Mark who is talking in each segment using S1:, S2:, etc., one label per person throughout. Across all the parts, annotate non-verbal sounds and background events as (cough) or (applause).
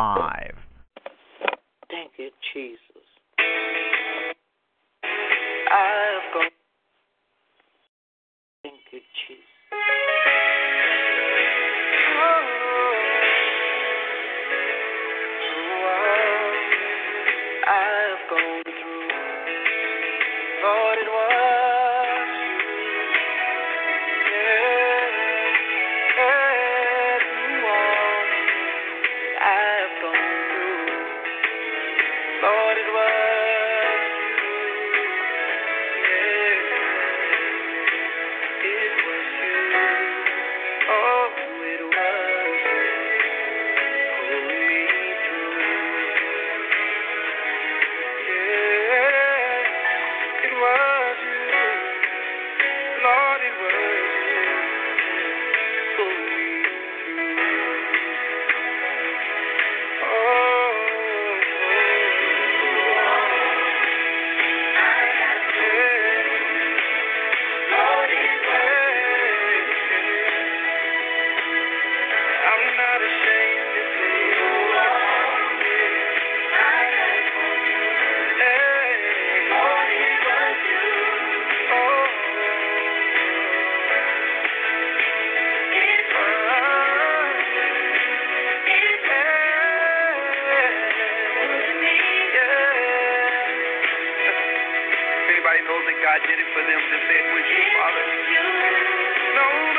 S1: Live.
S2: Thank you, Jesus. I've gone. Thank you, Jesus. Knows that God did it for them? Say it with you, Father. Nobody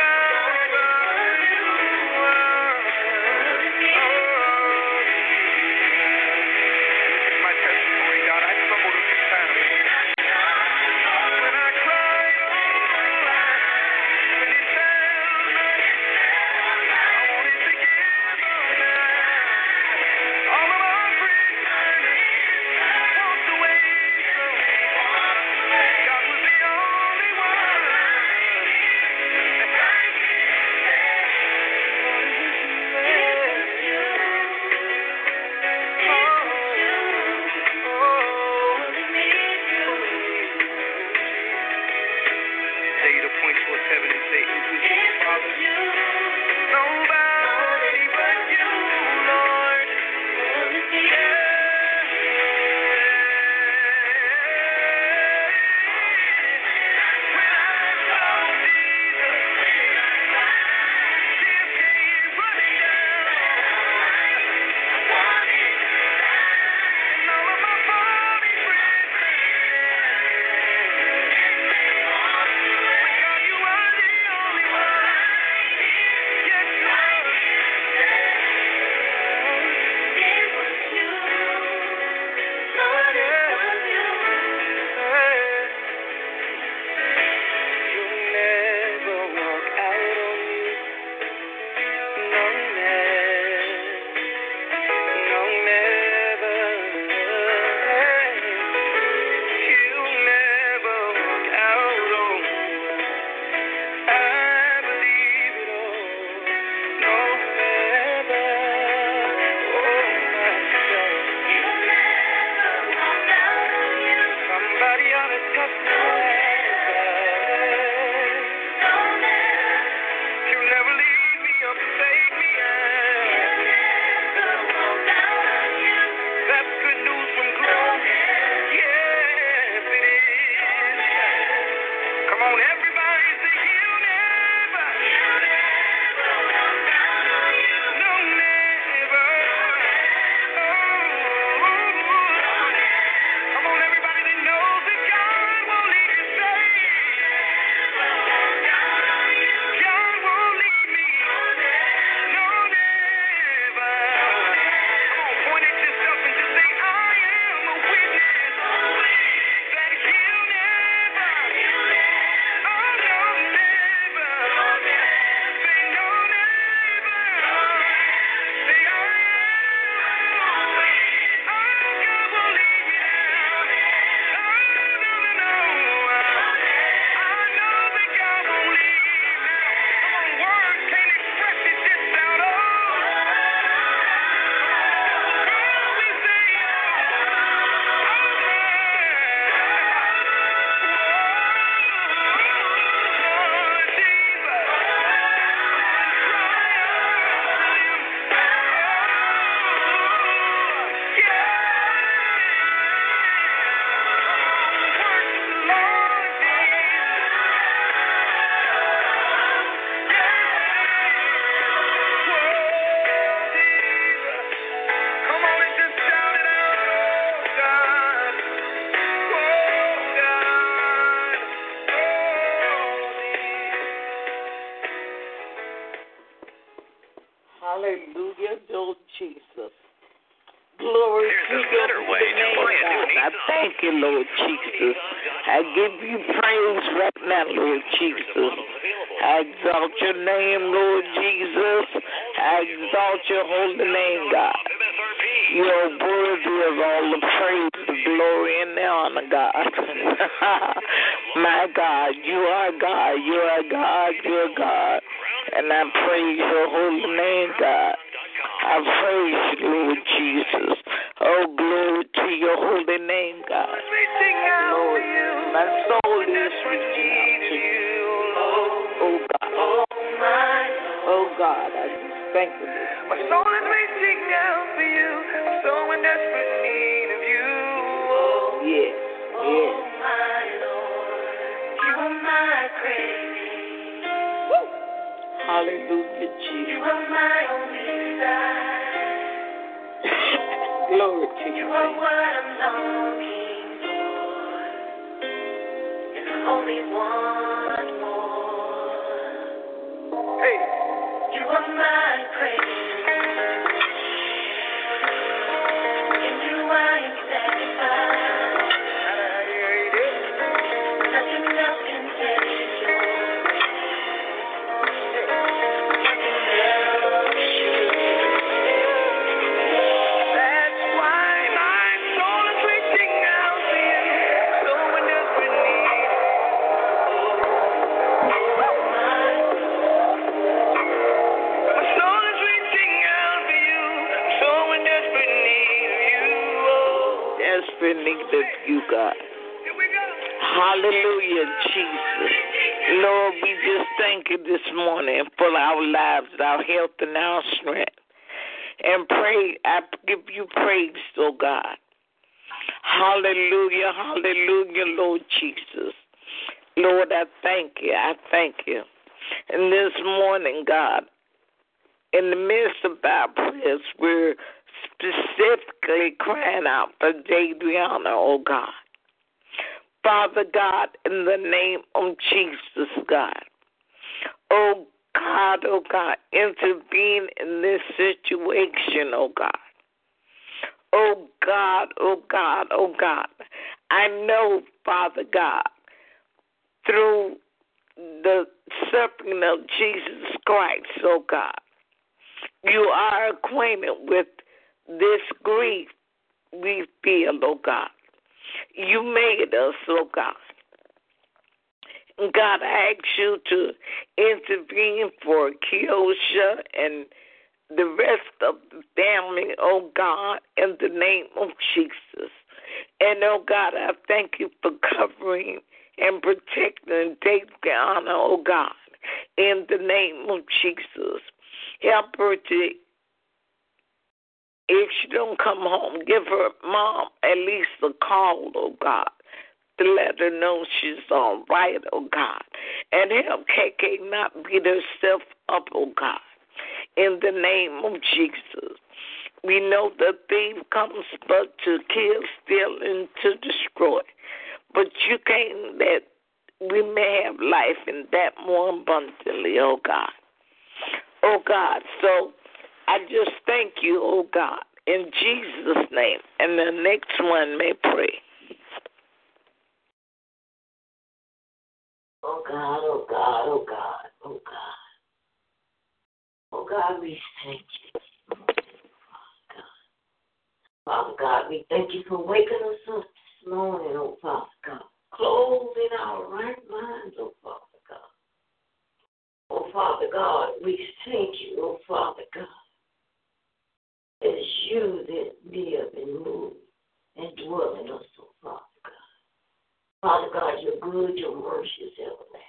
S2: God. You
S3: are God. And I praise your holy name, God. I praise you, Lord Jesus. Oh, glory to your holy name, God. Lord, my soul is reaching out to you. Oh, God. Oh, God, I just thank you.
S2: My soul is reaching out for you. I'm so in desperate
S3: Hallelujah,
S2: You
S3: Jesus.
S2: are my only.
S3: Glory to
S2: You
S3: your
S2: are what I'm longing for. And I only want more. Hey. You are my I
S3: know, Father God, through the suffering of Jesus Christ, oh God, you are acquainted with this grief we feel, oh God. You made us, oh God. God, I ask you to intervene for Kiosha and the rest of the family, oh God, in the name of Jesus. And oh God, I thank you for covering and protecting Daviana, oh God, in the name of Jesus. Help her to, if she don't come home, give her mom at least a call, oh God, to let her know she's all right, oh God. And help KK not beat herself up, oh God, in the name of Jesus. We know the thief comes but to kill, steal, and to destroy. But you came that we may have life and that more abundantly, oh God. Oh God, so I just thank you, oh God, in Jesus' name. And the next one may pray.
S4: Oh God, oh God, oh God, oh God. Oh God, we thank you. Father God, we thank you for waking us up this morning, oh Father God. Closing our right minds, oh Father God. Oh Father God, we thank you, oh Father God. It's you that live and move and dwell in us, oh Father God. Father God, you're good, your mercy is everlasting.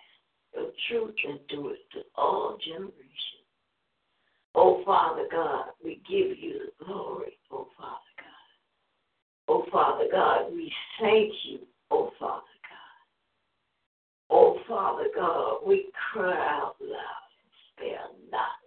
S4: Your truth endures to all generations. Oh, Father God, we give you the glory, oh, Father. Oh, Father God, we thank you, oh, Father God. Oh, Father God, we cry out loud spare not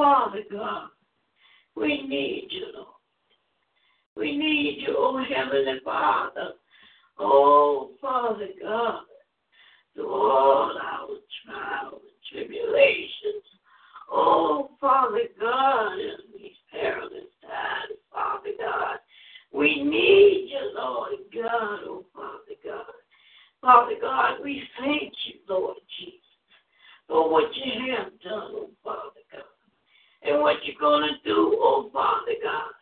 S4: Father God. We need you, Lord. We need you, oh Heavenly Father. Oh, Father God, through all our trials and tribulations. Oh, Father God, in these perilous times, Father God, we need you, Lord God, oh, Father God. Father God, we thank you, Lord Jesus, for what you have done, oh, Father God, and what you're going to do, oh, Father God.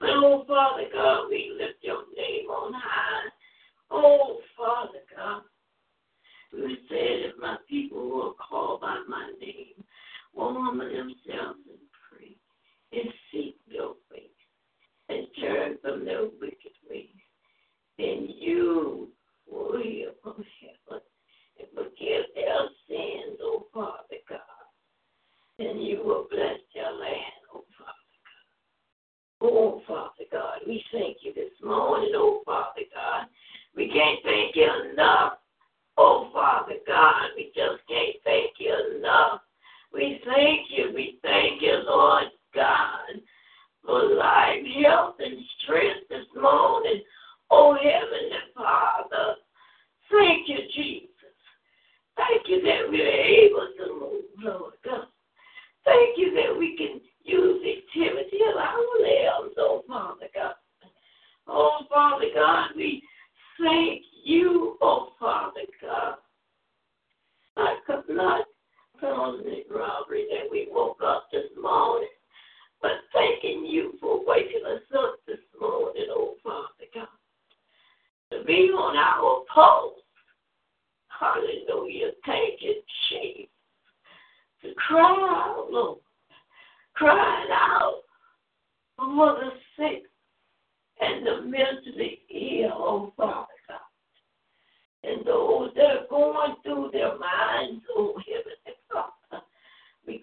S4: But, oh, Father God, we lift your name on high. Oh, Father God, you said if my people are called by my name will humble themselves and pray and seek your face and turn from their wicked ways, then you will hear from heaven and forgive their sins, oh Father God. And you will bless their land, oh Father God. Oh Father God, we thank you this morning, oh Father God. We can't thank you enough. Oh, Father God, we just can't thank you enough. We thank you. We thank you, Lord God, for life, health, and strength this morning. Oh, Heavenly Father, thank you, Jesus. Thank you that we're able to move, Lord God. Thank you that we can use the activity of our limbs, oh, Father God. Oh, Father God, we thank you, oh Father God. I not tell it, robbery that we woke up this morning, but thanking you for waking us up this morning, oh Father God. To be on our post. Hallelujah. Thank you, Jesus. Cry out, Lord. Crying out for the sick and the mentally ill, oh Father God. And those that are going through their minds, oh Heavenly Father. We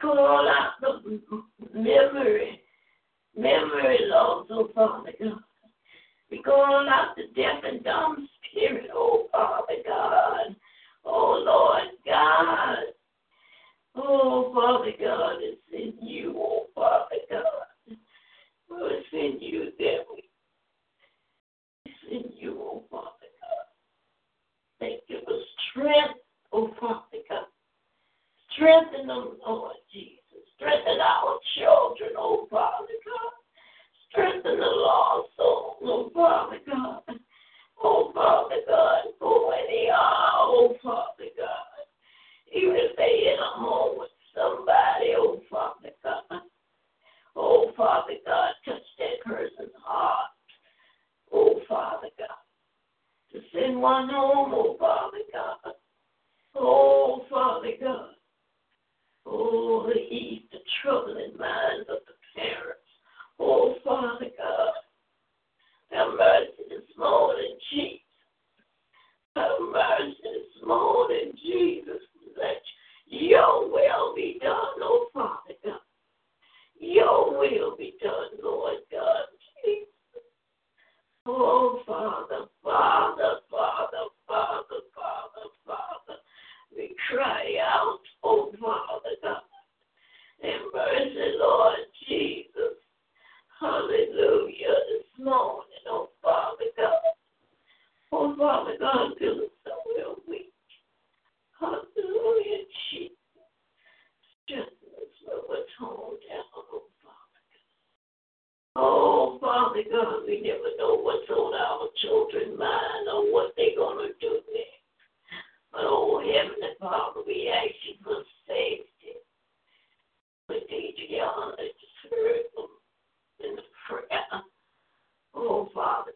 S4: Father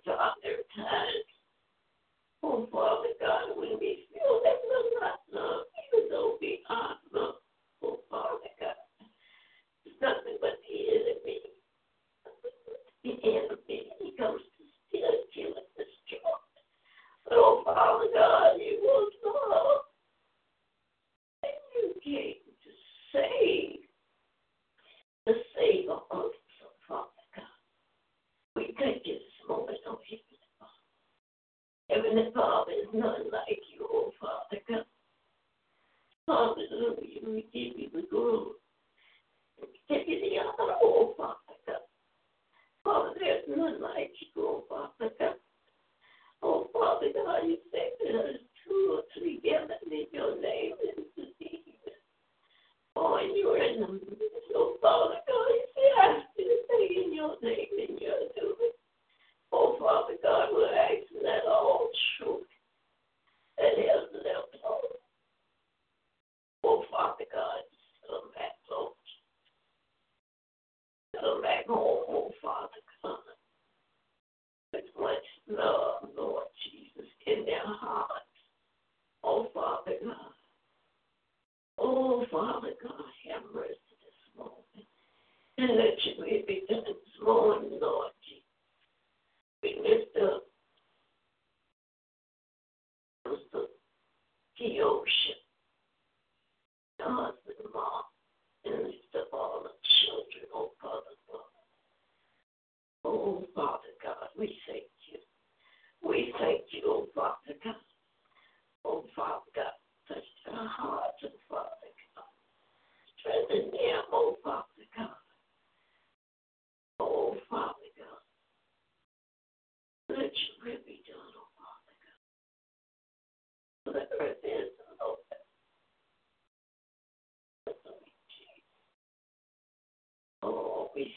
S4: we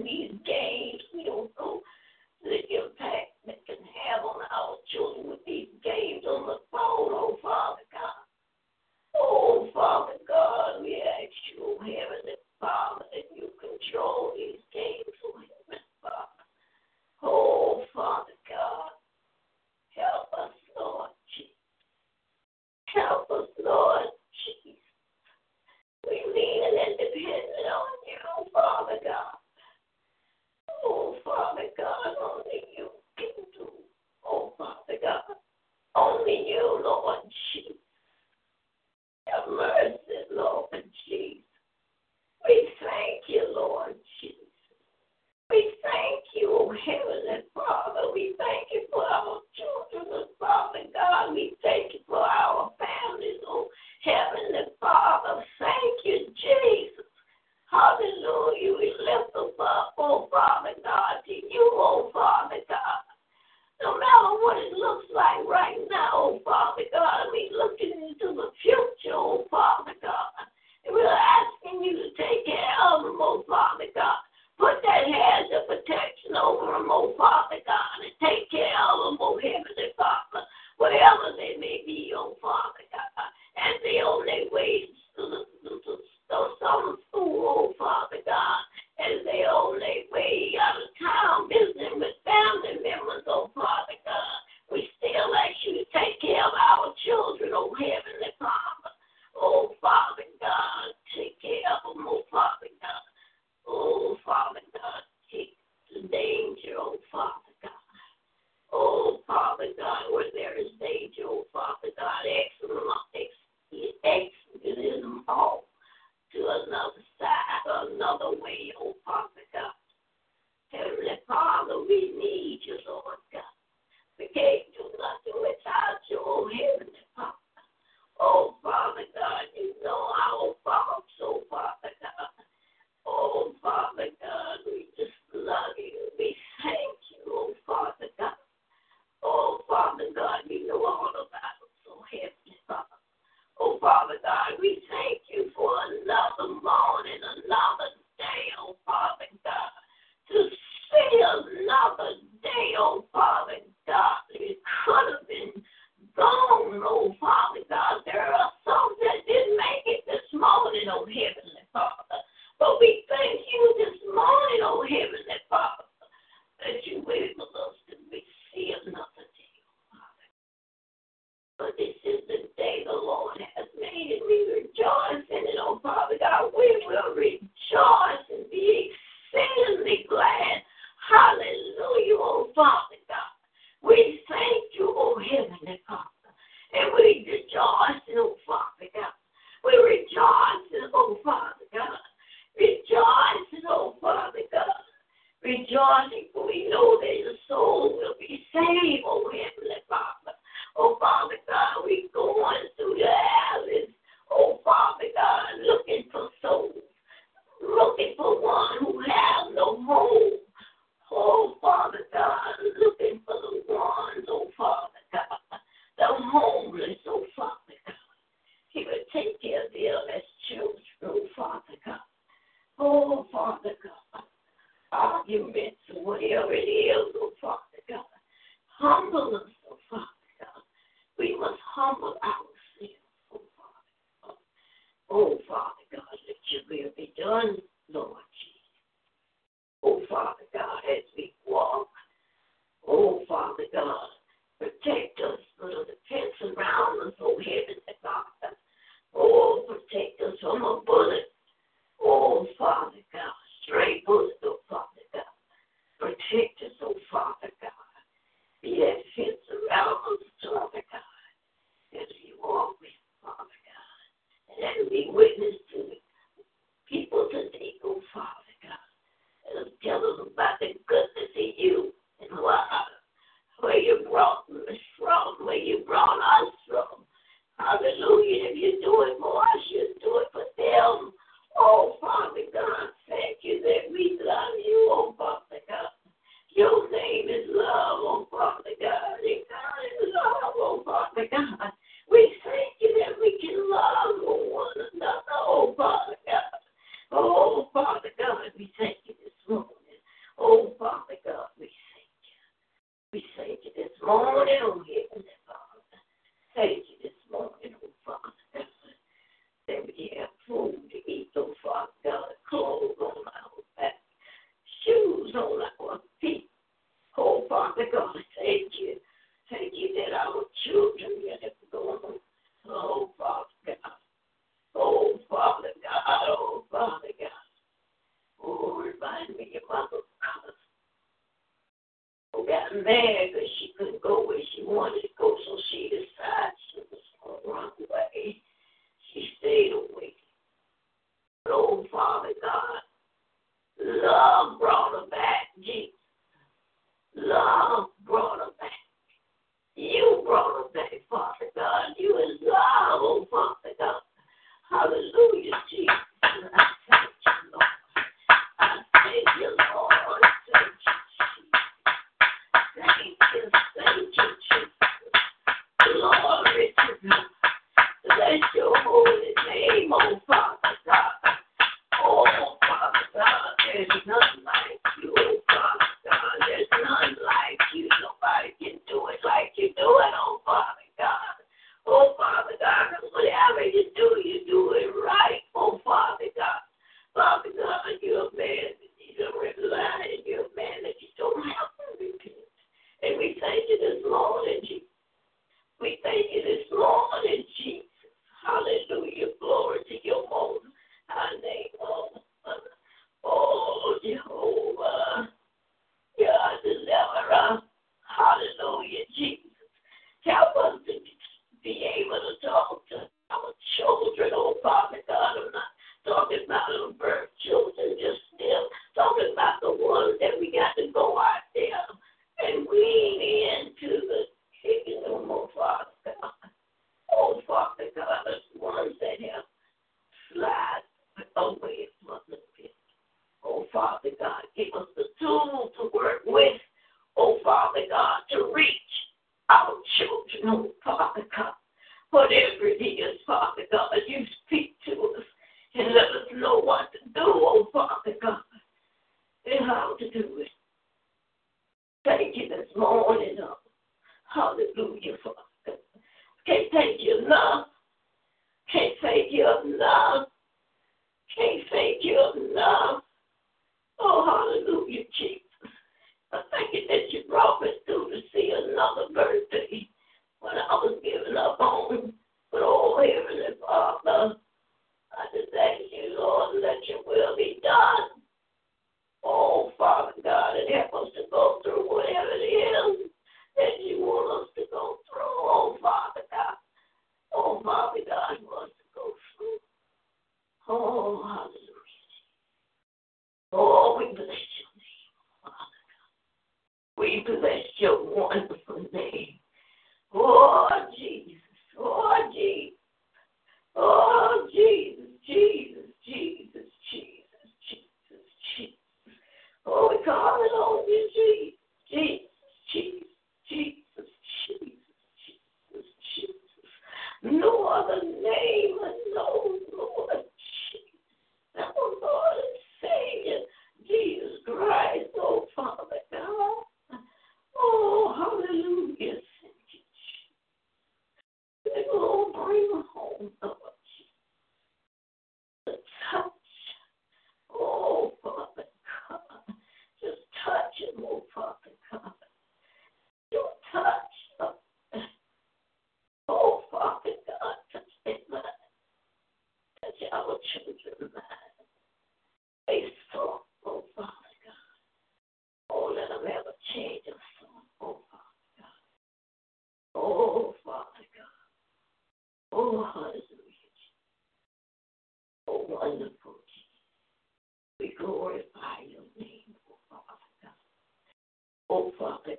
S4: TVs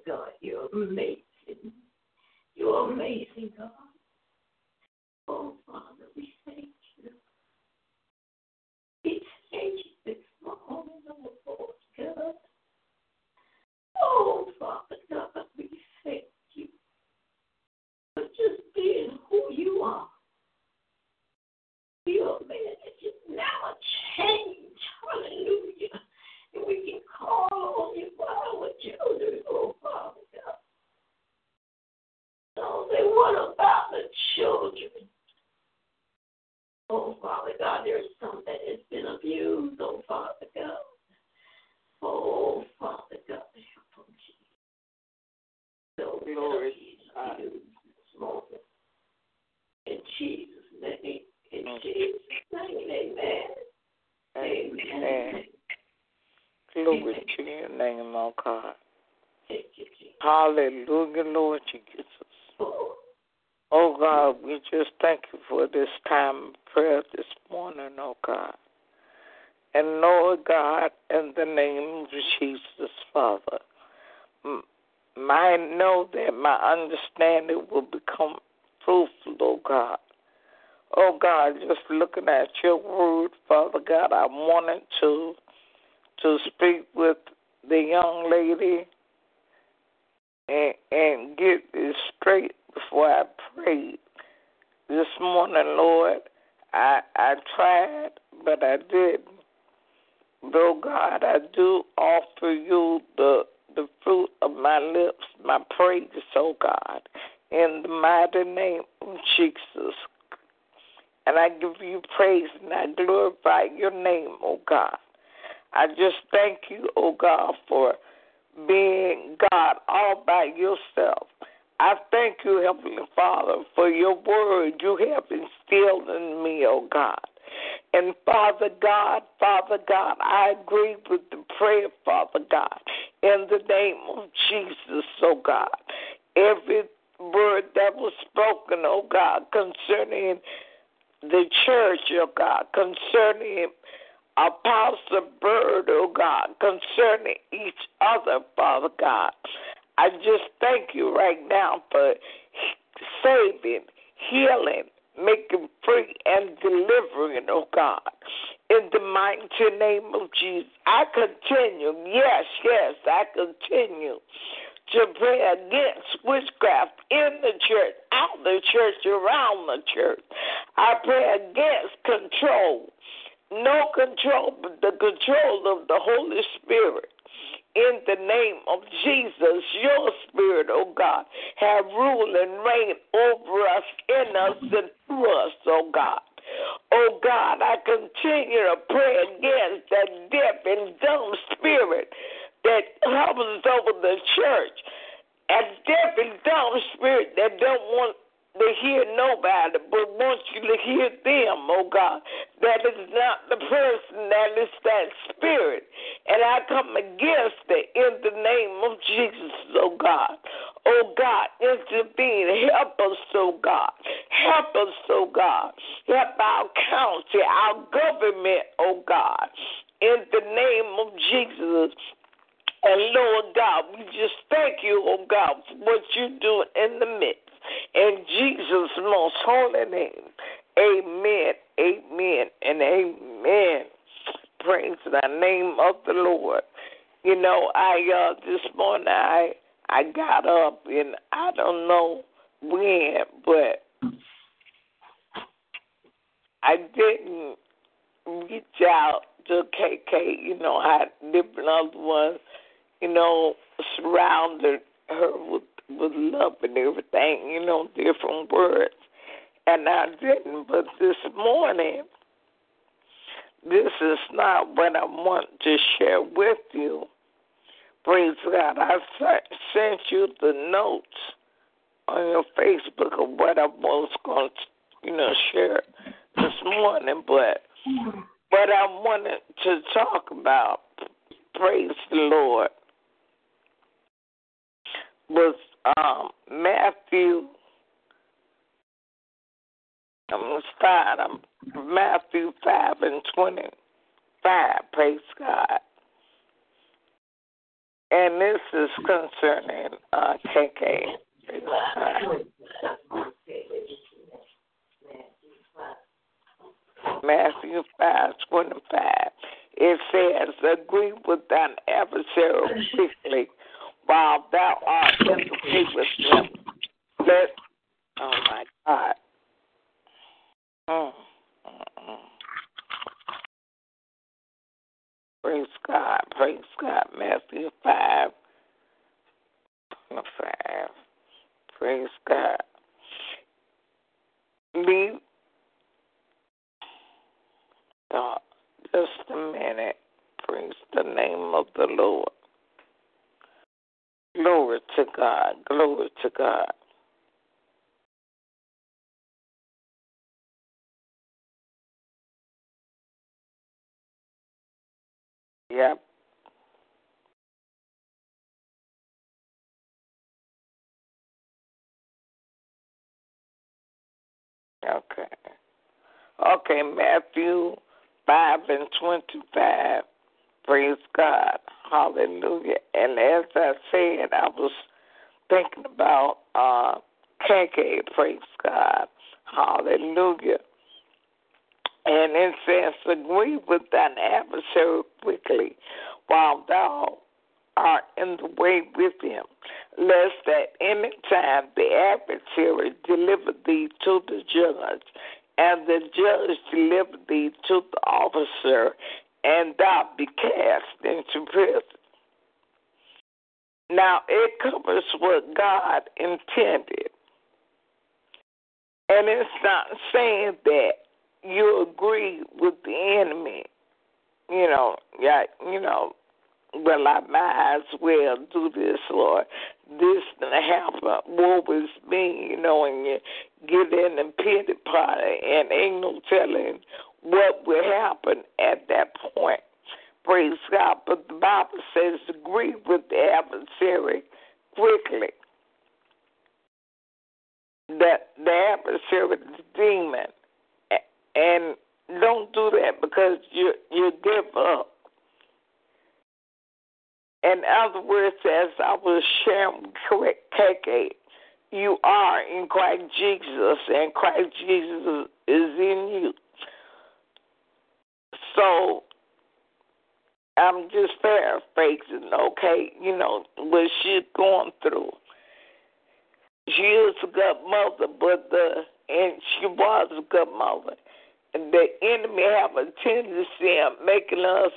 S4: God, you're amazing. You're amazing, God. Oh, Father, we thank you. We thank you this morning, oh, Lord God. Oh, Father God, we thank you for just being who you are. You're a man that you never change. Hallelujah. And we can call on you for our children, oh, Father God. So say, what about the children? Oh, Father God, there's some that has been abused, oh, Father God. Oh, Father God, help them, Jesus. So
S3: Glory
S4: God. this morning. In Jesus' name, in Jesus' name, amen. Amen.
S3: Glory to your name, oh God.
S4: Thank you, Jesus.
S3: Hallelujah, Lord Jesus.
S4: Oh,
S3: Oh God, we just thank you for this time of prayer this morning, oh God. And Lord God, in the name of Jesus, Father, m- I know that my understanding will become fruitful, oh God. Oh God, just looking at your word, Father God, I wanted to to speak with the young lady and, and get this straight before I prayed this morning, Lord. I I tried, but I didn't. Though God, I do offer you the the fruit of my lips, my praise, oh God, in the mighty name of Jesus. And I give you praise and I glorify your name, oh God. I just thank you, oh God, for being God all by yourself. I thank you, Heavenly Father, for your word you have instilled in me, oh God. And Father God, Father God, I agree with the prayer, Father God, in the name of Jesus, oh God. Every word that was spoken, oh God, concerning the church, oh God, concerning Apostle Bird, oh God, concerning each other, Father God. I just thank you right now for saving, healing, making free, and delivering, oh God. In the mighty name of Jesus, I continue, yes, yes, I continue to pray against witchcraft in the church, out the church, around the church. I pray against control no control but the control of the Holy Spirit. In the name of Jesus, your spirit, oh God, have rule and reign over us, in us, and through us, oh God. Oh God, I continue to pray against that deaf and dumb spirit that hovers over the church. And deaf and dumb spirit that don't want to hear nobody, but wants you to hear them, oh God. That is not the person, that is that spirit. And I come against it in the name of Jesus, oh God. Oh God, intervene. Help us, oh God. Help us, oh God. Help our county, our government, oh God. In the name of Jesus. And Lord God, we just thank you, oh God, for what you do in the midst. In Jesus' most holy name. Amen, amen, and amen. Praise the name of the Lord. You know, I uh this morning I I got up and I don't know when, but I didn't reach out to KK, you know, I different other ones, you know, surrounded her with with love and everything, you know, different words. And I didn't, but this morning, this is not what I want to share with you. Praise God. I sent you the notes on your Facebook of what I was going to, you know, share this morning, but mm-hmm. But I wanted to talk about, praise the Lord, was um, Matthew. I'm going to start. I'm Matthew 5 and 25. Praise God. And this is concerning uh, KK. Matthew five twenty five. It says, Agree with thine adversary quickly while thou art in the way with them. Let oh my God. Mm, mm, mm. Praise God, praise God. Matthew five twenty five. Praise God. Leave God. Just a minute. Praise the name of the Lord. Glory to God. Glory to God. Yep. Okay. Okay, Matthew 5 and 25. Praise God. Hallelujah. And as I said, I was thinking about uh, KK. Praise God. Hallelujah. And it says, Agree with thine adversary quickly while thou art in the way with him, lest at any time the adversary deliver thee to the judge, and the judge deliver thee to the officer, and thou be cast into prison. Now, it covers what God intended. And it's not saying that you agree with the enemy. You know, yeah, you know, well, I might as well do this, Lord. This gonna happen. Woe is me, you know, and you get in the pity party, and ain't no telling what will happen at that point. Praise God. But the Bible says, agree with the adversary quickly. That the adversary, the demon, and don't do that because you you give up. In other words, as I was sharing with KK, you are in Christ Jesus, and Christ Jesus is in you. So I'm just paraphrasing, okay? You know what she's going through. She is a good mother, but the and she was a good mother. And the enemy have a tendency of making us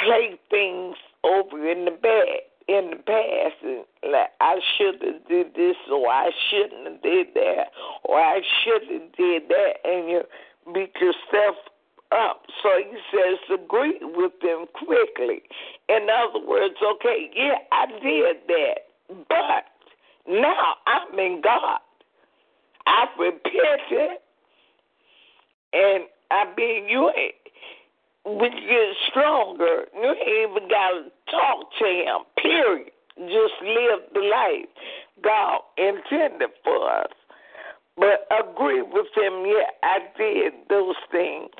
S3: play things over in the bad in the past and like I should have did this or I shouldn't have did that or I should have did that and you beat yourself up. So he says agree with them quickly. In other words, okay, yeah, I did that, but now I'm in God. I've repented and I mean you ain't when you get stronger, you ain't even got to talk to him, period. Just live the life God intended for us. But agree with him, yeah, I did those things.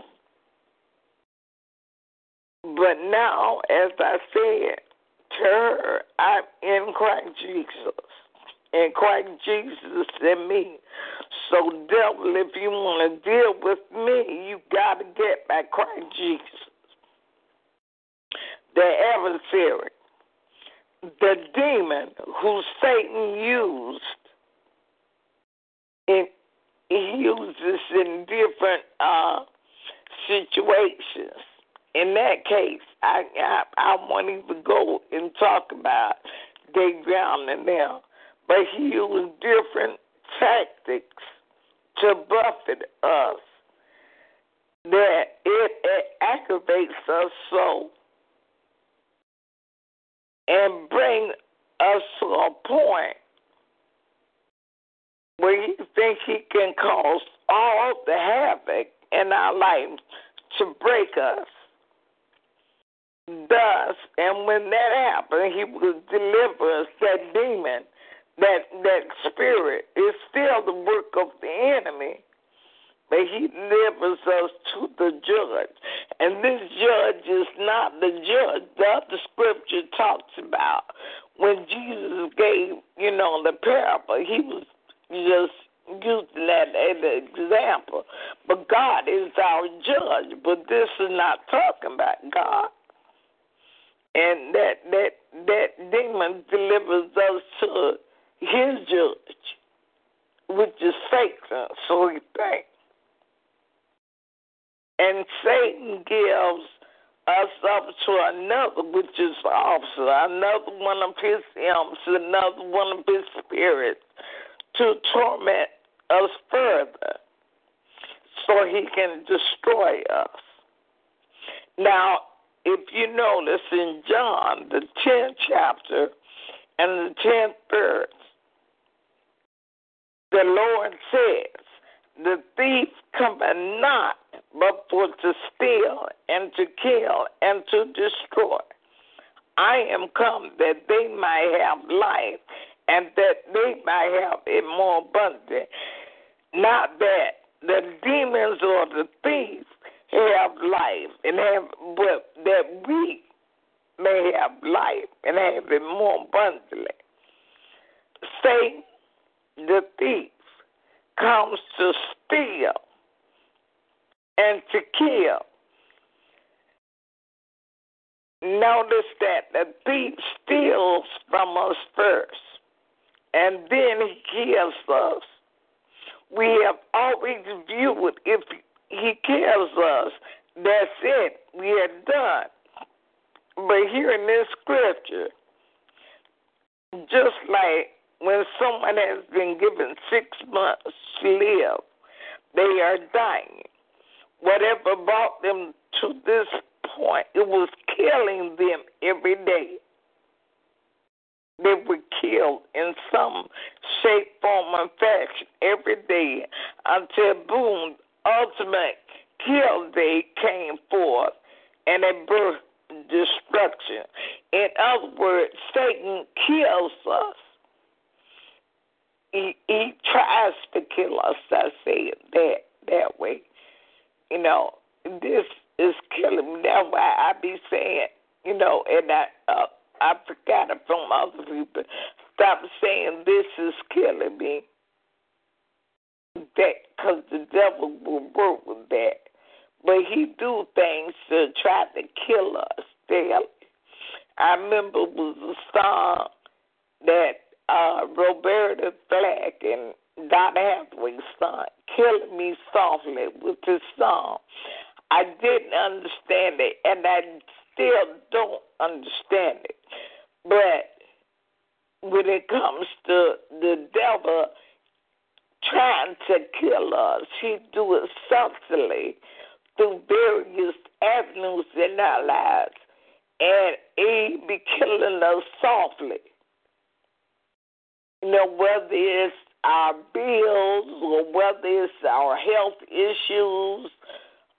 S3: But now, as I said to her, I'm in Christ Jesus. And Christ Jesus in me. So, devil, if you want to deal with me, you got to get back Christ Jesus. The adversary, the demon who Satan used, in, he uses in different uh, situations. In that case, I, I I won't even go and talk about they drowning them, but he used different tactics to buffet us that it, it aggravates us so and bring us to a point where he thinks he can cause all the havoc in our life to break us. Thus, and when that happened, he will deliver us. That demon, that that spirit, is still the work of the enemy, but he delivers us to the judge. And this judge is not the judge that the scripture talks about. When Jesus gave, you know, the parable, he was just using that as an example. But God is our judge. But this is not talking about God and that that that demon delivers us to his judge, which is Satan. So we think, and Satan gives us up to another, which is also another one of his imps, another one of his spirits, to torment us further, so he can destroy us. Now, if you notice in John, the 10th chapter and the 10th verse, the Lord says, The thief cometh not but for to steal and to kill and to destroy. I am come that they might have life and that they might have it more abundant. Not that the demons or the thieves have life and have but that we may have life and have it more abundantly. Satan, the thief, comes to steal and to kill. Notice that the thief steals from us first, and then he kills us. We have always viewed if he kills us. That's it. We are done. But here in this scripture, just like when someone has been given six months to live, they are dying. Whatever brought them to this point, it was killing them every day. They were killed in some shape, form, or fashion every day until boom, ultimate kill day came forth and it birthed destruction. In other words, Satan kills us. He, he tries to kill us. I say it that that way. You know, this is killing me. That's why I be saying, you know, and I uh, I forgot it from other people. Stop saying this is killing me that because the devil will work with that. But he do things to try to kill us daily. I remember it was a song that uh, Roberta Flack and Donny Hathaway sung, Killing Me Softly, with this song. I didn't understand it, and I still don't understand it. But when it comes to the devil, trying to kill us. He do it subtly through various avenues in our lives, and he be killing us softly. You know, whether it's our bills or whether it's our health issues,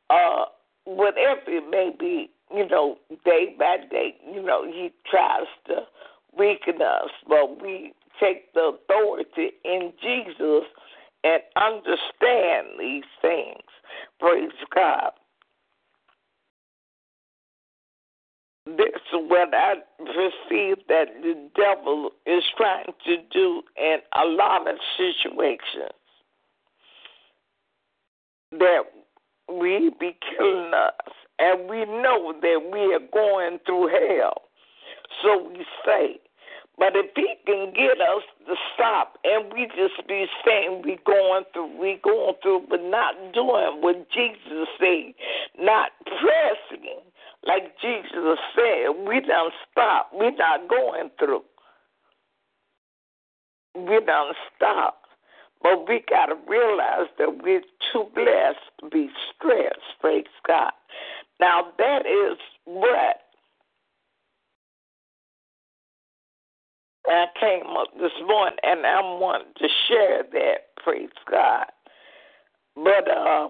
S3: uh, whatever it may be, you know, day by day, you know, he tries to weaken us, but we take the authority in Jesus and understand these things. Praise God. This is what I perceive that the devil is trying to do in a lot of situations. That we be killing us, and we know that we are going through hell. So we say, but if he can get us to stop and we just be saying we going through, we going through, but not doing what Jesus said, not pressing like Jesus said, we don't stop. we not going through. We don't stop. But we got to realize that we're too blessed to be stressed, praise God. Now, that is what I came up this morning and I wanted to share that, praise God. But uh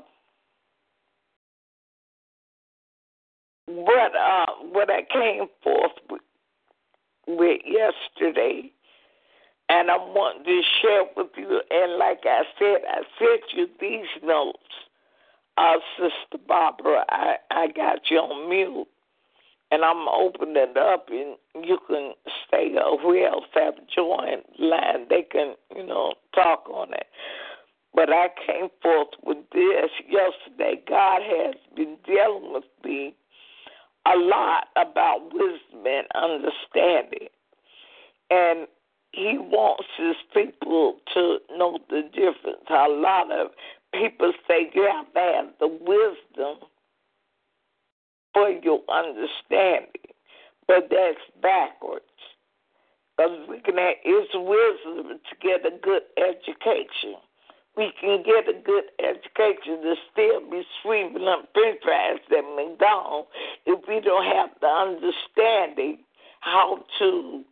S3: what I came forth with, with yesterday. And I want to share with you. And like I said, I sent you these notes. Uh, Sister Barbara, I, I got you on mute. And I'm opening it up, and you can stay or who else have joined line, they can, you know, talk on it. But I came forth with this yesterday. God has been dealing with me a lot about wisdom and understanding. And he wants his people to know the difference. A lot of people say have to have the wisdom for your understanding, but that's backwards. Because we can have its wisdom to get a good education. We can get a good education to still be sweeping up french fries at McDonald's if we don't have the understanding how to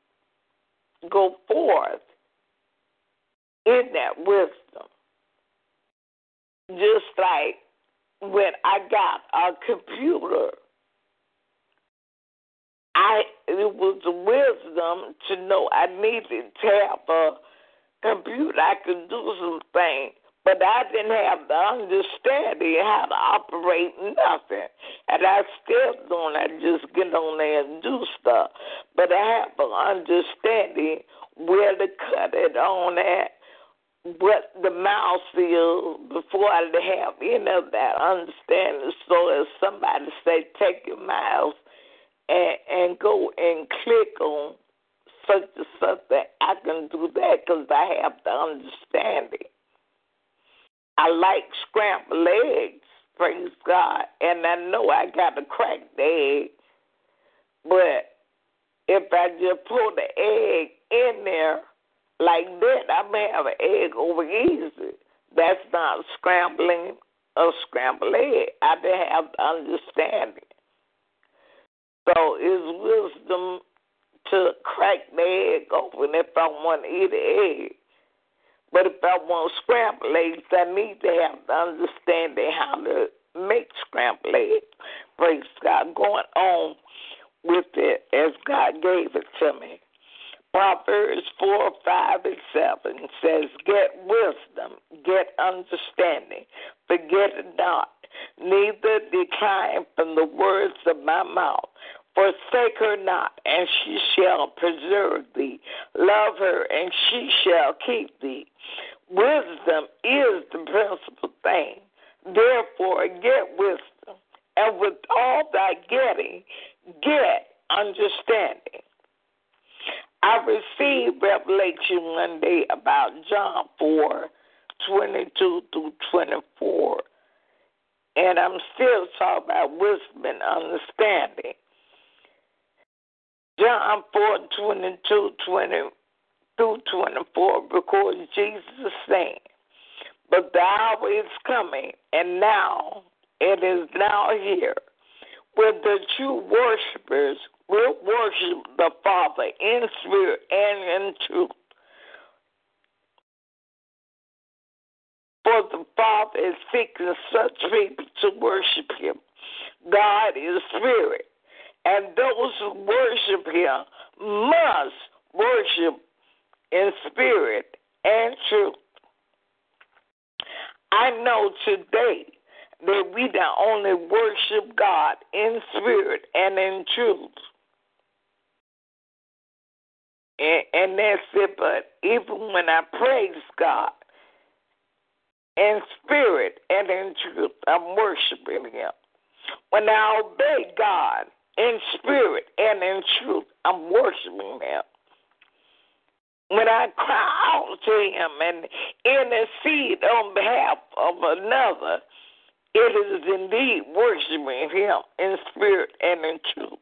S3: go forth in that wisdom. Just like when I got a computer, I it was the wisdom to know I needed to have a computer. I could do some things, but I didn't have the understanding how to operate nothing. And I still don't. I just get on there and do stuff. But I have an understanding where to cut it on at, what the mouse is before I have any of that understanding. So if somebody say take your mouse and and go and click on such and such that I can do that because I have the understanding. I like scrambled eggs, praise God, and I know I got to crack the egg, but if I just pull the egg in there like that, I may have an egg over easy. That's not scrambling a scrambled egg. I didn't have the understanding. So it's wisdom to crack the egg open if I want to eat an egg. But if I want scrambled eggs, I need to have the understanding how to make scrambled eggs. Praise God. Going on with it as God gave it to me. Proverbs 4, 5, and 7 says, Get wisdom, get understanding, forget it not, neither decline from the words of my mouth. Forsake her not, and she shall preserve thee. Love her, and she shall keep thee. Wisdom is the principal thing. Therefore, get wisdom, and with all thy getting, get understanding. I received revelation one day about John 4 22 through 24. And I'm still talking about wisdom and understanding. John 4 22 20 through 24 because Jesus saying, But the hour is coming, and now it is now here, where the true worshipers will worship the Father in spirit and in truth. For the Father is seeking such people to worship Him. God is spirit, and those who worship Him must worship in spirit and truth. I know today that we not only worship God in spirit and in truth, and, and that's it, but even when I praise God in spirit and in truth, I'm worshiping Him. When I obey God in spirit and in truth, I'm worshiping Him. When I cry out to Him and intercede on behalf of another, it is indeed worshiping Him in spirit and in truth.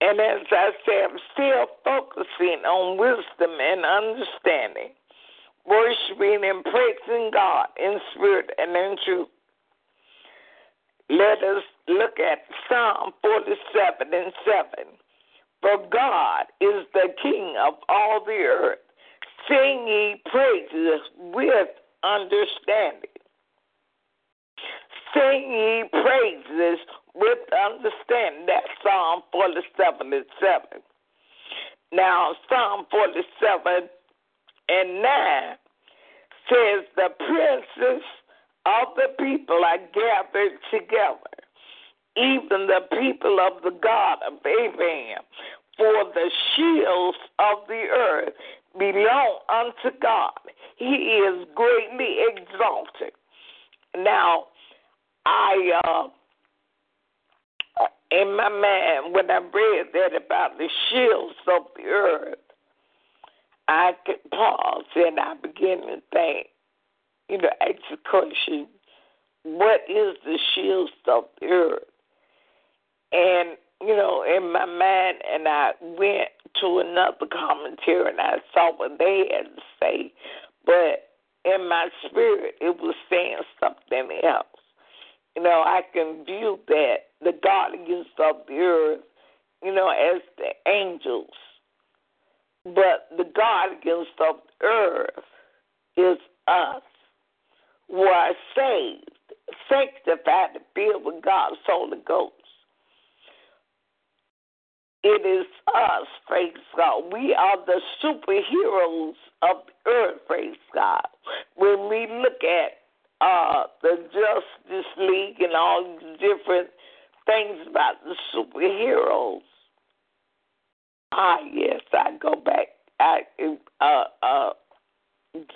S3: And as I say, I'm still focusing on wisdom and understanding, worshiping and praising God in spirit and in truth. Let us look at Psalm 47 and 7. For God is the King of all the earth. Sing ye praises with understanding. Sing ye praises with understanding. That's Psalm 47 and 7. Now, Psalm 47 and 9 says, The princes of the people are gathered together, even the people of the God of Abraham. For the shields of the earth belong unto God. He is greatly exalted. Now, I, uh, in my mind, when I read that about the shields of the earth, I could pause and I begin to think, you know, ask the question, what is the shields of the earth? And, you know, in my mind, and I went to another commentary and I saw what they had to say, but in my spirit, it was saying something else. You know, I can view that the guardians of the earth, you know, as the angels. But the guardians of the earth is us who are saved, sanctified, and filled with God's Holy Ghost. It is us, praise God. We are the superheroes of the earth, praise God. When we look at uh, the Justice League and all these different things about the superheroes, ah, yes, I go back. I uh, uh,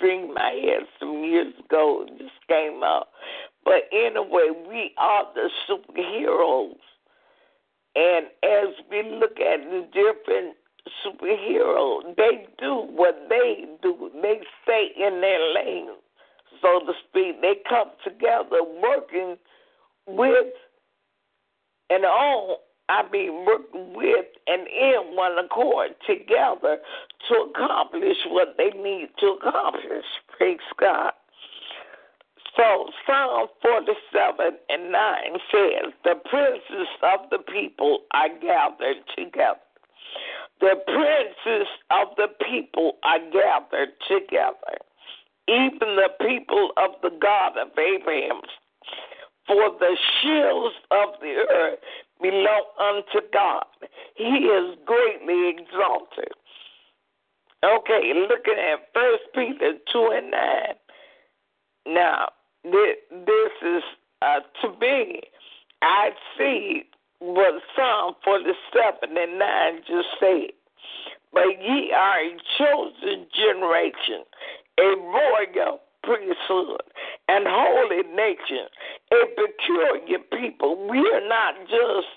S3: dreamed my head some years ago. Just came up. But anyway, we are the superheroes and as we look at the different superheroes, they do what they do. They stay in their lane, so to speak. They come together working with and on, I mean, working with and in one accord together to accomplish what they need to accomplish. Praise God. So Psalm 47 and 9 says, The princes of the people are gathered together. The princes of the people are gathered together, even the people of the God of Abraham. For the shields of the earth belong unto God. He is greatly exalted. Okay, looking at First Peter 2 and 9. Now, this is uh, to me. I see what Psalm 47 and 9 just said. But ye are a chosen generation, a royal priesthood, and holy nation, a peculiar people. We are not just,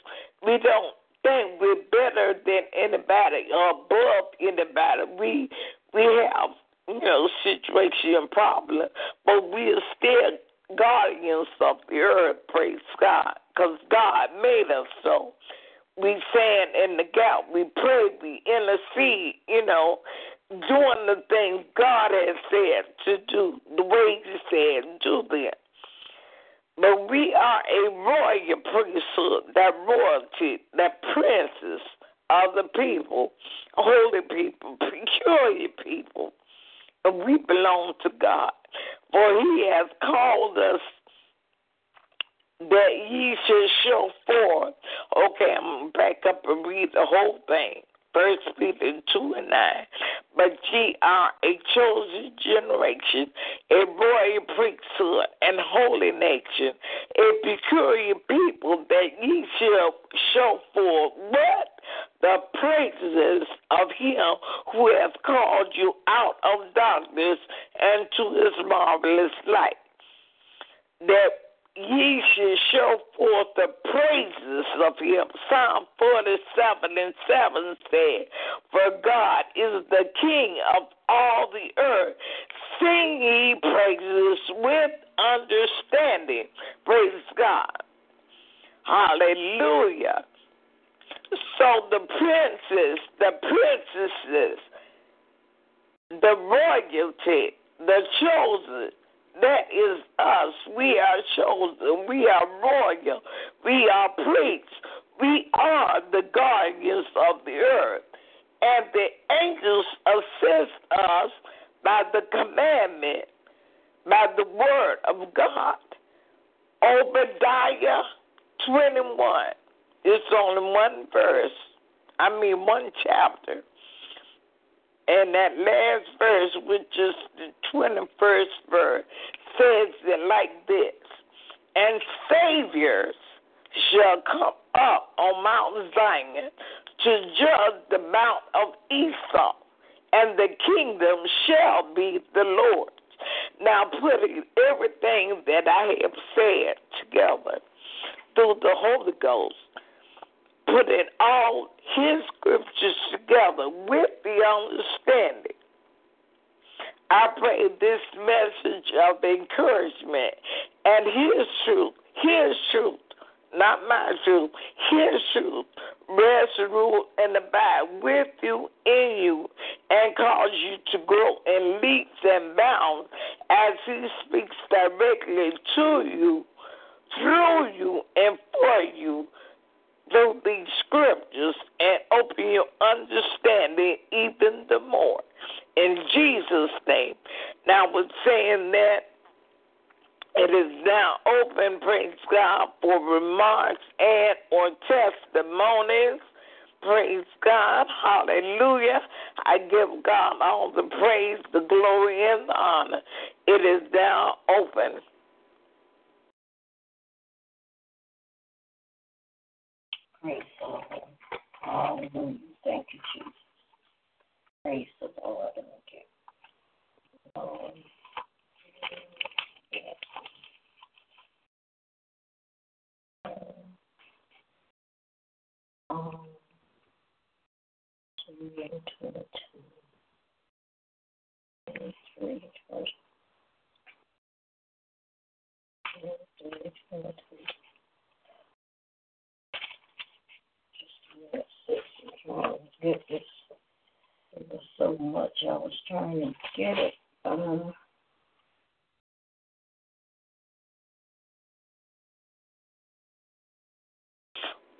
S3: we don't think we're better than anybody or above anybody. We we have you know, situation and problem, but we are still guardians of the earth, praise God, because God made us so. We stand in the gap, we pray, we intercede, you know, doing the things God has said to do, the way He said, do them. But we are a royal priesthood, that royalty, that princes of the people, holy people, (laughs) peculiar people And we belong to God. For he has called us that ye should show forth. Okay, I'm going to back up and read the whole thing. First Peter 2 and 9. But ye are a chosen generation, a royal priesthood, and holy nation, a peculiar people, that ye shall show forth what? The praises of him who has called you out of darkness and to his marvelous light. That ye should show forth the praises of him. Psalm 47 and 7 said, For God is the King of all the earth. Sing ye praises with understanding. Praise God. Hallelujah. So the princes, the princesses, the royalty, the chosen, that is us. We are chosen. We are royal. We are priests. We are the guardians of the earth. And the angels assist us by the commandment, by the word of God. Obadiah 21. It's only one verse. I mean, one chapter. And that last verse, which is the 21st verse, says it like this And Saviors shall come up on Mount Zion to judge the mount of Esau, and the kingdom shall be the Lord's. Now, putting everything that I have said together through the Holy Ghost, putting all his scriptures together with the understanding. I pray this message of encouragement and his truth, his truth, not my truth, his truth, rest, rule, and abide with you, in you, and cause you to grow in leaps and bounds as he speaks directly to you, through you, and for you through these scriptures and open your understanding even the more. In Jesus' name. Now, with saying that, it is now open, praise God, for remarks and or testimonies. Praise God. Hallelujah. I give God all the praise, the glory, and the honor. It is now open.
S4: Praise the Lord. Hallelujah. Thank you, Jesus. Praise the Lord. Okay. Lord. Um, and. Just yes, six, oh, goodness. It was so much I was trying to get it. Uh,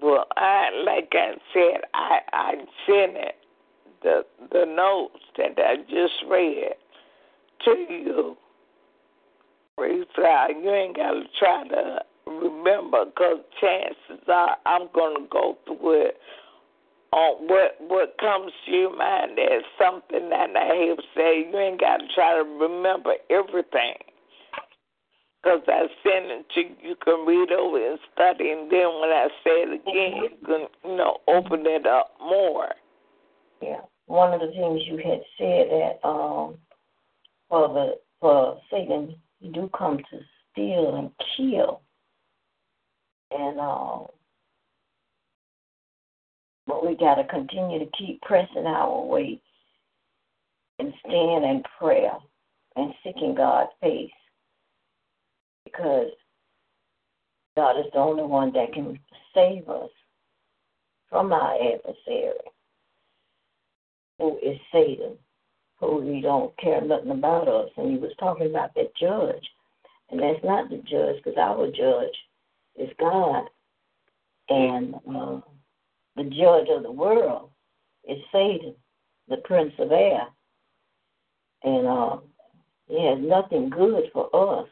S3: Well, I like I said, I I sent it the the notes that I just read to you. God. You ain't got to try to remember, because chances are I'm gonna go through it. On what what comes to your mind as something that I have said. You ain't got to try to remember everything. Because I send it to you, you can read over and study, and then when I say it again, you can, you know, open it up more.
S4: yeah. One of the things you had said that um for the for Satan he do come to steal and kill. And um but we gotta continue to keep pressing our way and stand in prayer and seeking God's face. Because God is the only one that can save us from our adversary, who is Satan, who he don't care nothing about us. And he was talking about that judge, and that's not the judge, because our judge is God, and uh, the judge of the world is Satan, the prince of air, and uh, he has nothing good for us,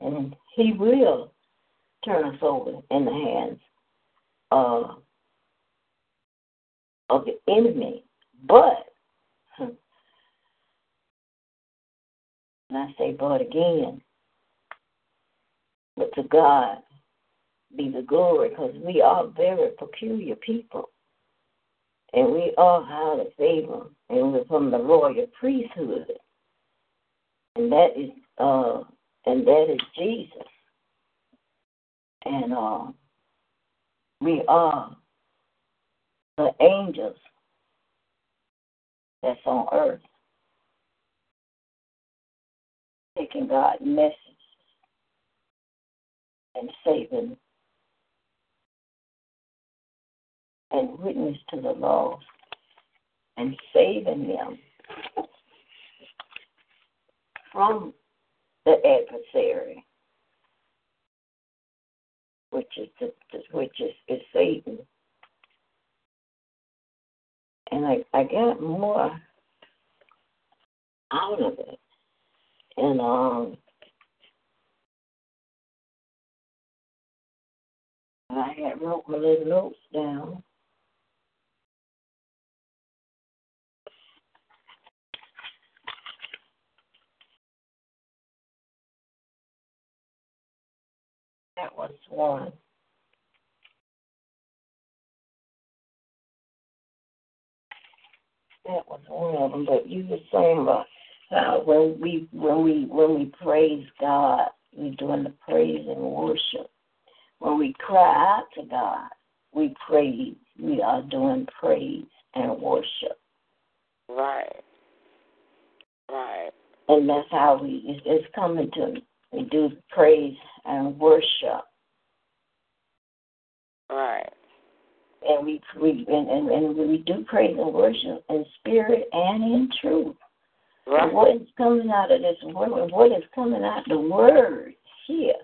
S4: and he will turn us over in the hands of of the enemy. But (laughs) and I say but again, but to God be the glory because we are very peculiar people. And we are highly favored and we're from the royal priesthood. And that is uh and that is Jesus. And uh we are the angels that's on earth taking God's message and saving and witness to the lost and saving them from the adversary, which is the, which is, is Satan. And I, I got more out of it. And um I had wrote my little notes down. That was one. That was one of them. But you were saying about how when we when we when we praise God, we're doing the praise and worship. When we cry out to God, we praise. We are doing praise and worship,
S3: Right. Right.
S4: and that's how we. It's, it's coming to. We do praise and worship.
S3: Right.
S4: and we we and, and, and we do praise and worship in spirit and in truth.
S3: Right.
S4: And what is coming out of this word, what is coming out the word here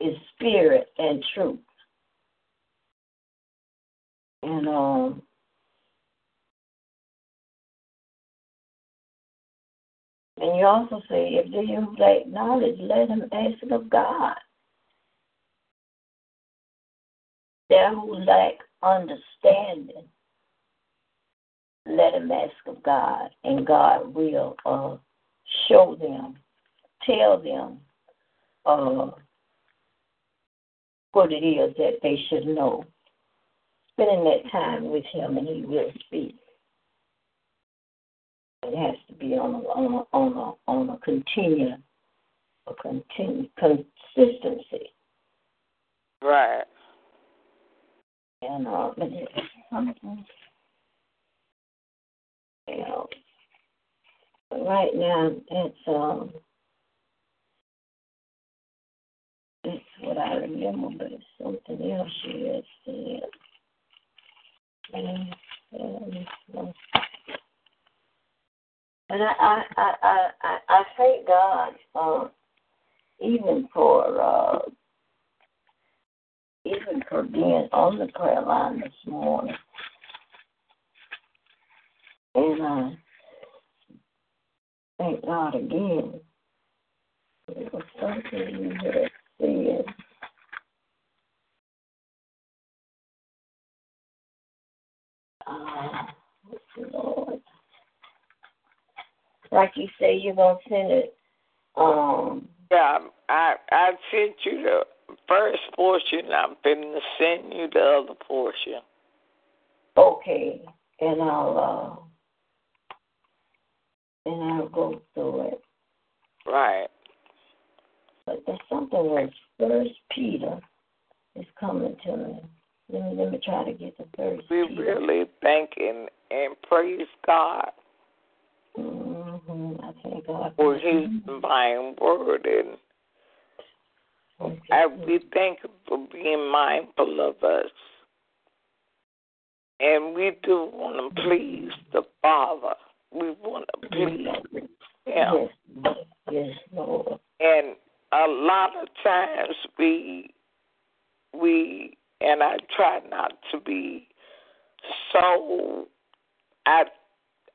S4: is spirit and truth. And um and you also say if you lack knowledge, let him ask of God. There who lack understanding, let him ask of God, and God will uh, show them, tell them uh, what it is that they should know. Spending that time with him, and he will speak. It has to be on a on a on a on a continue a continue consistency.
S3: Right.
S4: And uh, but something, you know, but right now it's um, it's what I remember, but it's something else she had said. And, um, but I I I I I, I thank God uh, even for uh, even for being on the prayer line this morning. And uh, thank God again. It was something you had said. Uh, Lord. Like you say, you're going to send it. Um,
S3: Yeah, I I sent you the first portion. I'm finna send you the other portion.
S4: okay. And I'll, uh, and I'll go through it.
S3: Right.
S4: But there's something where First Peter is coming to me. Let me let me try to get the First
S3: We
S4: Peter.
S3: really thank and, and praise God
S4: hmm God
S3: for His divine word, and I, we thank Him for being mindful of us. And we do want to please the Father. We want to please Him.
S4: Yes, yes, Lord.
S3: And a lot of times we we and I try not to be so I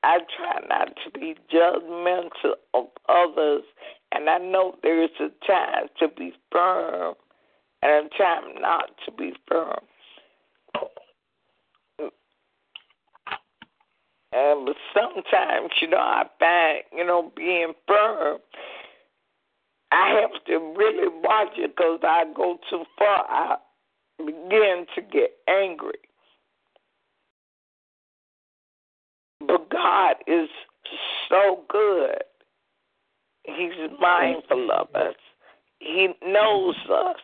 S3: I try not to be judgmental of others and I know there is a time to be firm and a time not to be firm. And but sometimes, you know, I find, you know, being firm, I have to really watch it because I go too far. I begin to get angry. But God is so good. He's mindful of us. He knows us.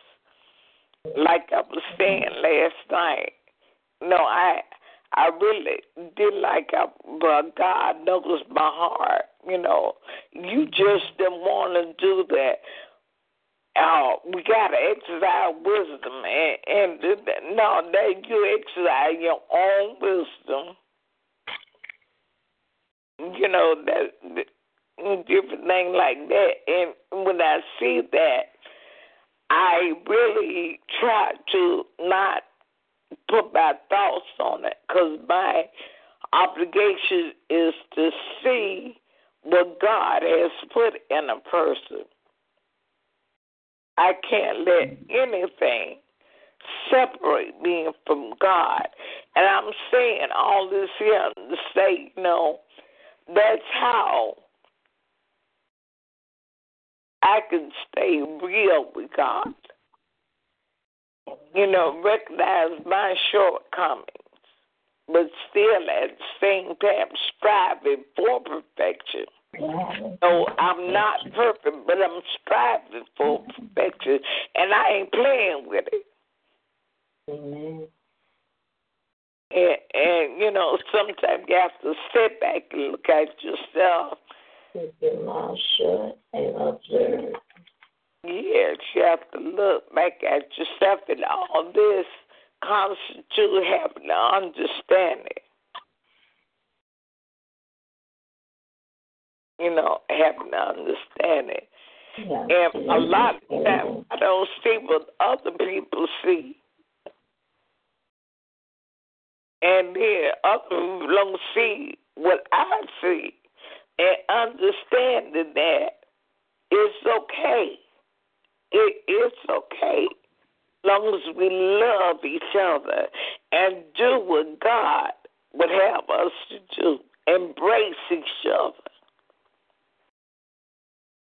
S3: Like I was saying last night. No, I I really did like I, but God knows my heart. You know, you just didn't want to do that. Uh, we gotta exercise wisdom, and and no, that you exercise your own wisdom. You know that different thing like that, and when I see that, I really try to not put my thoughts on it because my obligation is to see what God has put in a person. I can't let anything separate me from God. And I'm saying all this here to say, you know, that's how I can stay real with God. You know, recognize my shortcomings, but still at the same time striving for perfection. No, I'm not perfect, but I'm striving for perfection, and I ain't playing with it. And, and you know, (laughs) sometimes you have to sit back and look at yourself.
S4: Keep your mouth shut and observe.
S3: Yes, you have to look back at yourself, and all this constitute having an understanding. You know, having an understanding.
S4: Yeah.
S3: And a lot of times I don't see what other people see. And then other people don't see what I see. And understanding that it's okay. It is okay. Long as we love each other and do what God would have us to do. Embrace each other.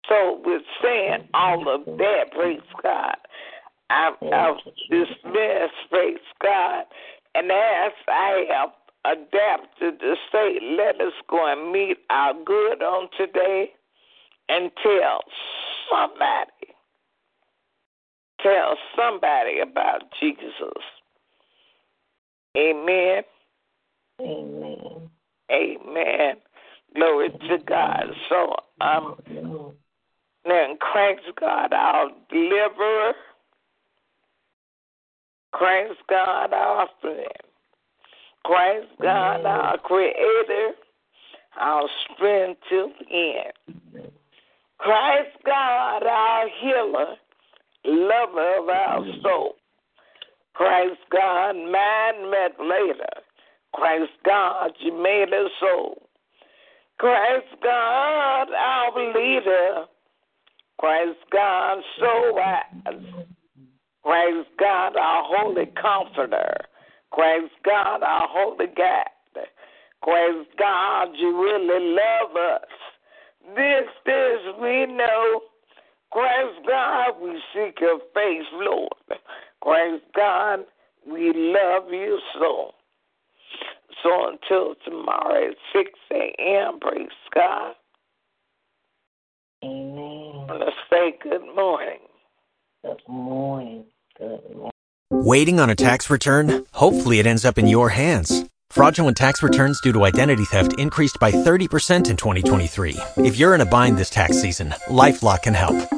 S3: So with saying all of that, praise God, I'm, I'm dismissed, praise God, and as I have adapted to say, let us go and meet our good on today and tell somebody, tell somebody about Jesus. Amen.
S4: Amen.
S3: Amen. Glory to God. So um then Christ God our deliverer. Christ God our friend. Christ God our creator. Our strength to end. Christ God our healer. Lover of our soul. Christ God, man met later. Christ God, you made us soul. Christ God, our leader. Christ God, so wise. Christ God, our holy comforter. Christ God, our holy guide. Christ God, you really love us. This, this we know. Christ God, we seek your face, Lord. Christ God, we love you so. So until tomorrow at 6 a.m., praise God.
S4: Amen.
S3: Let's say good morning.
S4: Good morning. Good morning.
S5: Waiting on a tax return? Hopefully, it ends up in your hands. Fraudulent tax returns due to identity theft increased by 30% in 2023. If you're in a bind this tax season, LifeLock can help.